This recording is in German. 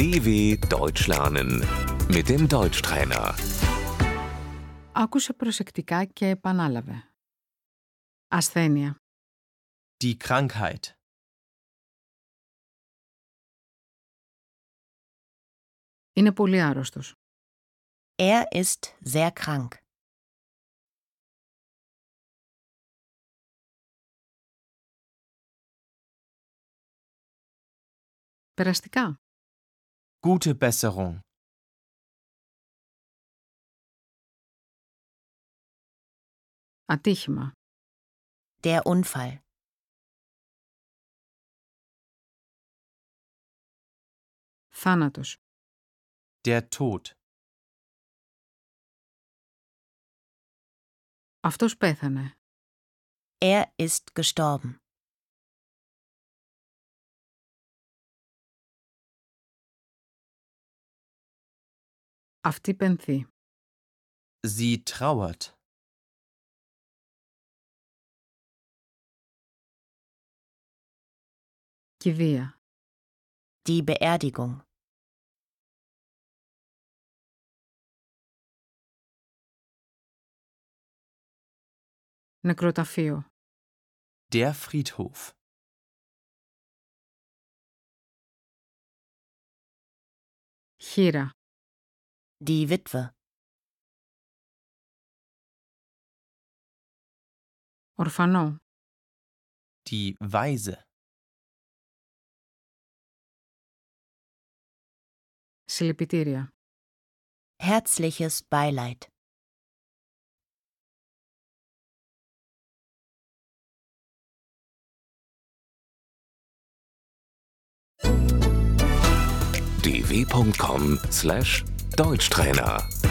DW Deutsch lernen mit dem Deutschtrainer. Άκουσε προσεκτικά και επανάλαβε. Ασθένεια. Die Krankheit. Είναι πολύ άρρωστος. Er ist sehr krank. Περαστικά. Gute Besserung. Ατύχημα. Der Unfall. Θάνατος. Der Tod. Αυτός πέθανε. Er ist gestorben. Αυτή πενθεί. Sie trauert. Κηδεία. Die Beerdigung. Νεκροταφείο. Der Friedhof. Χείρα. Die Witwe. Ορφανό. Die Weise. Συλληπιτήρια. Herzliches Beileid. dw.com/deutschtrainer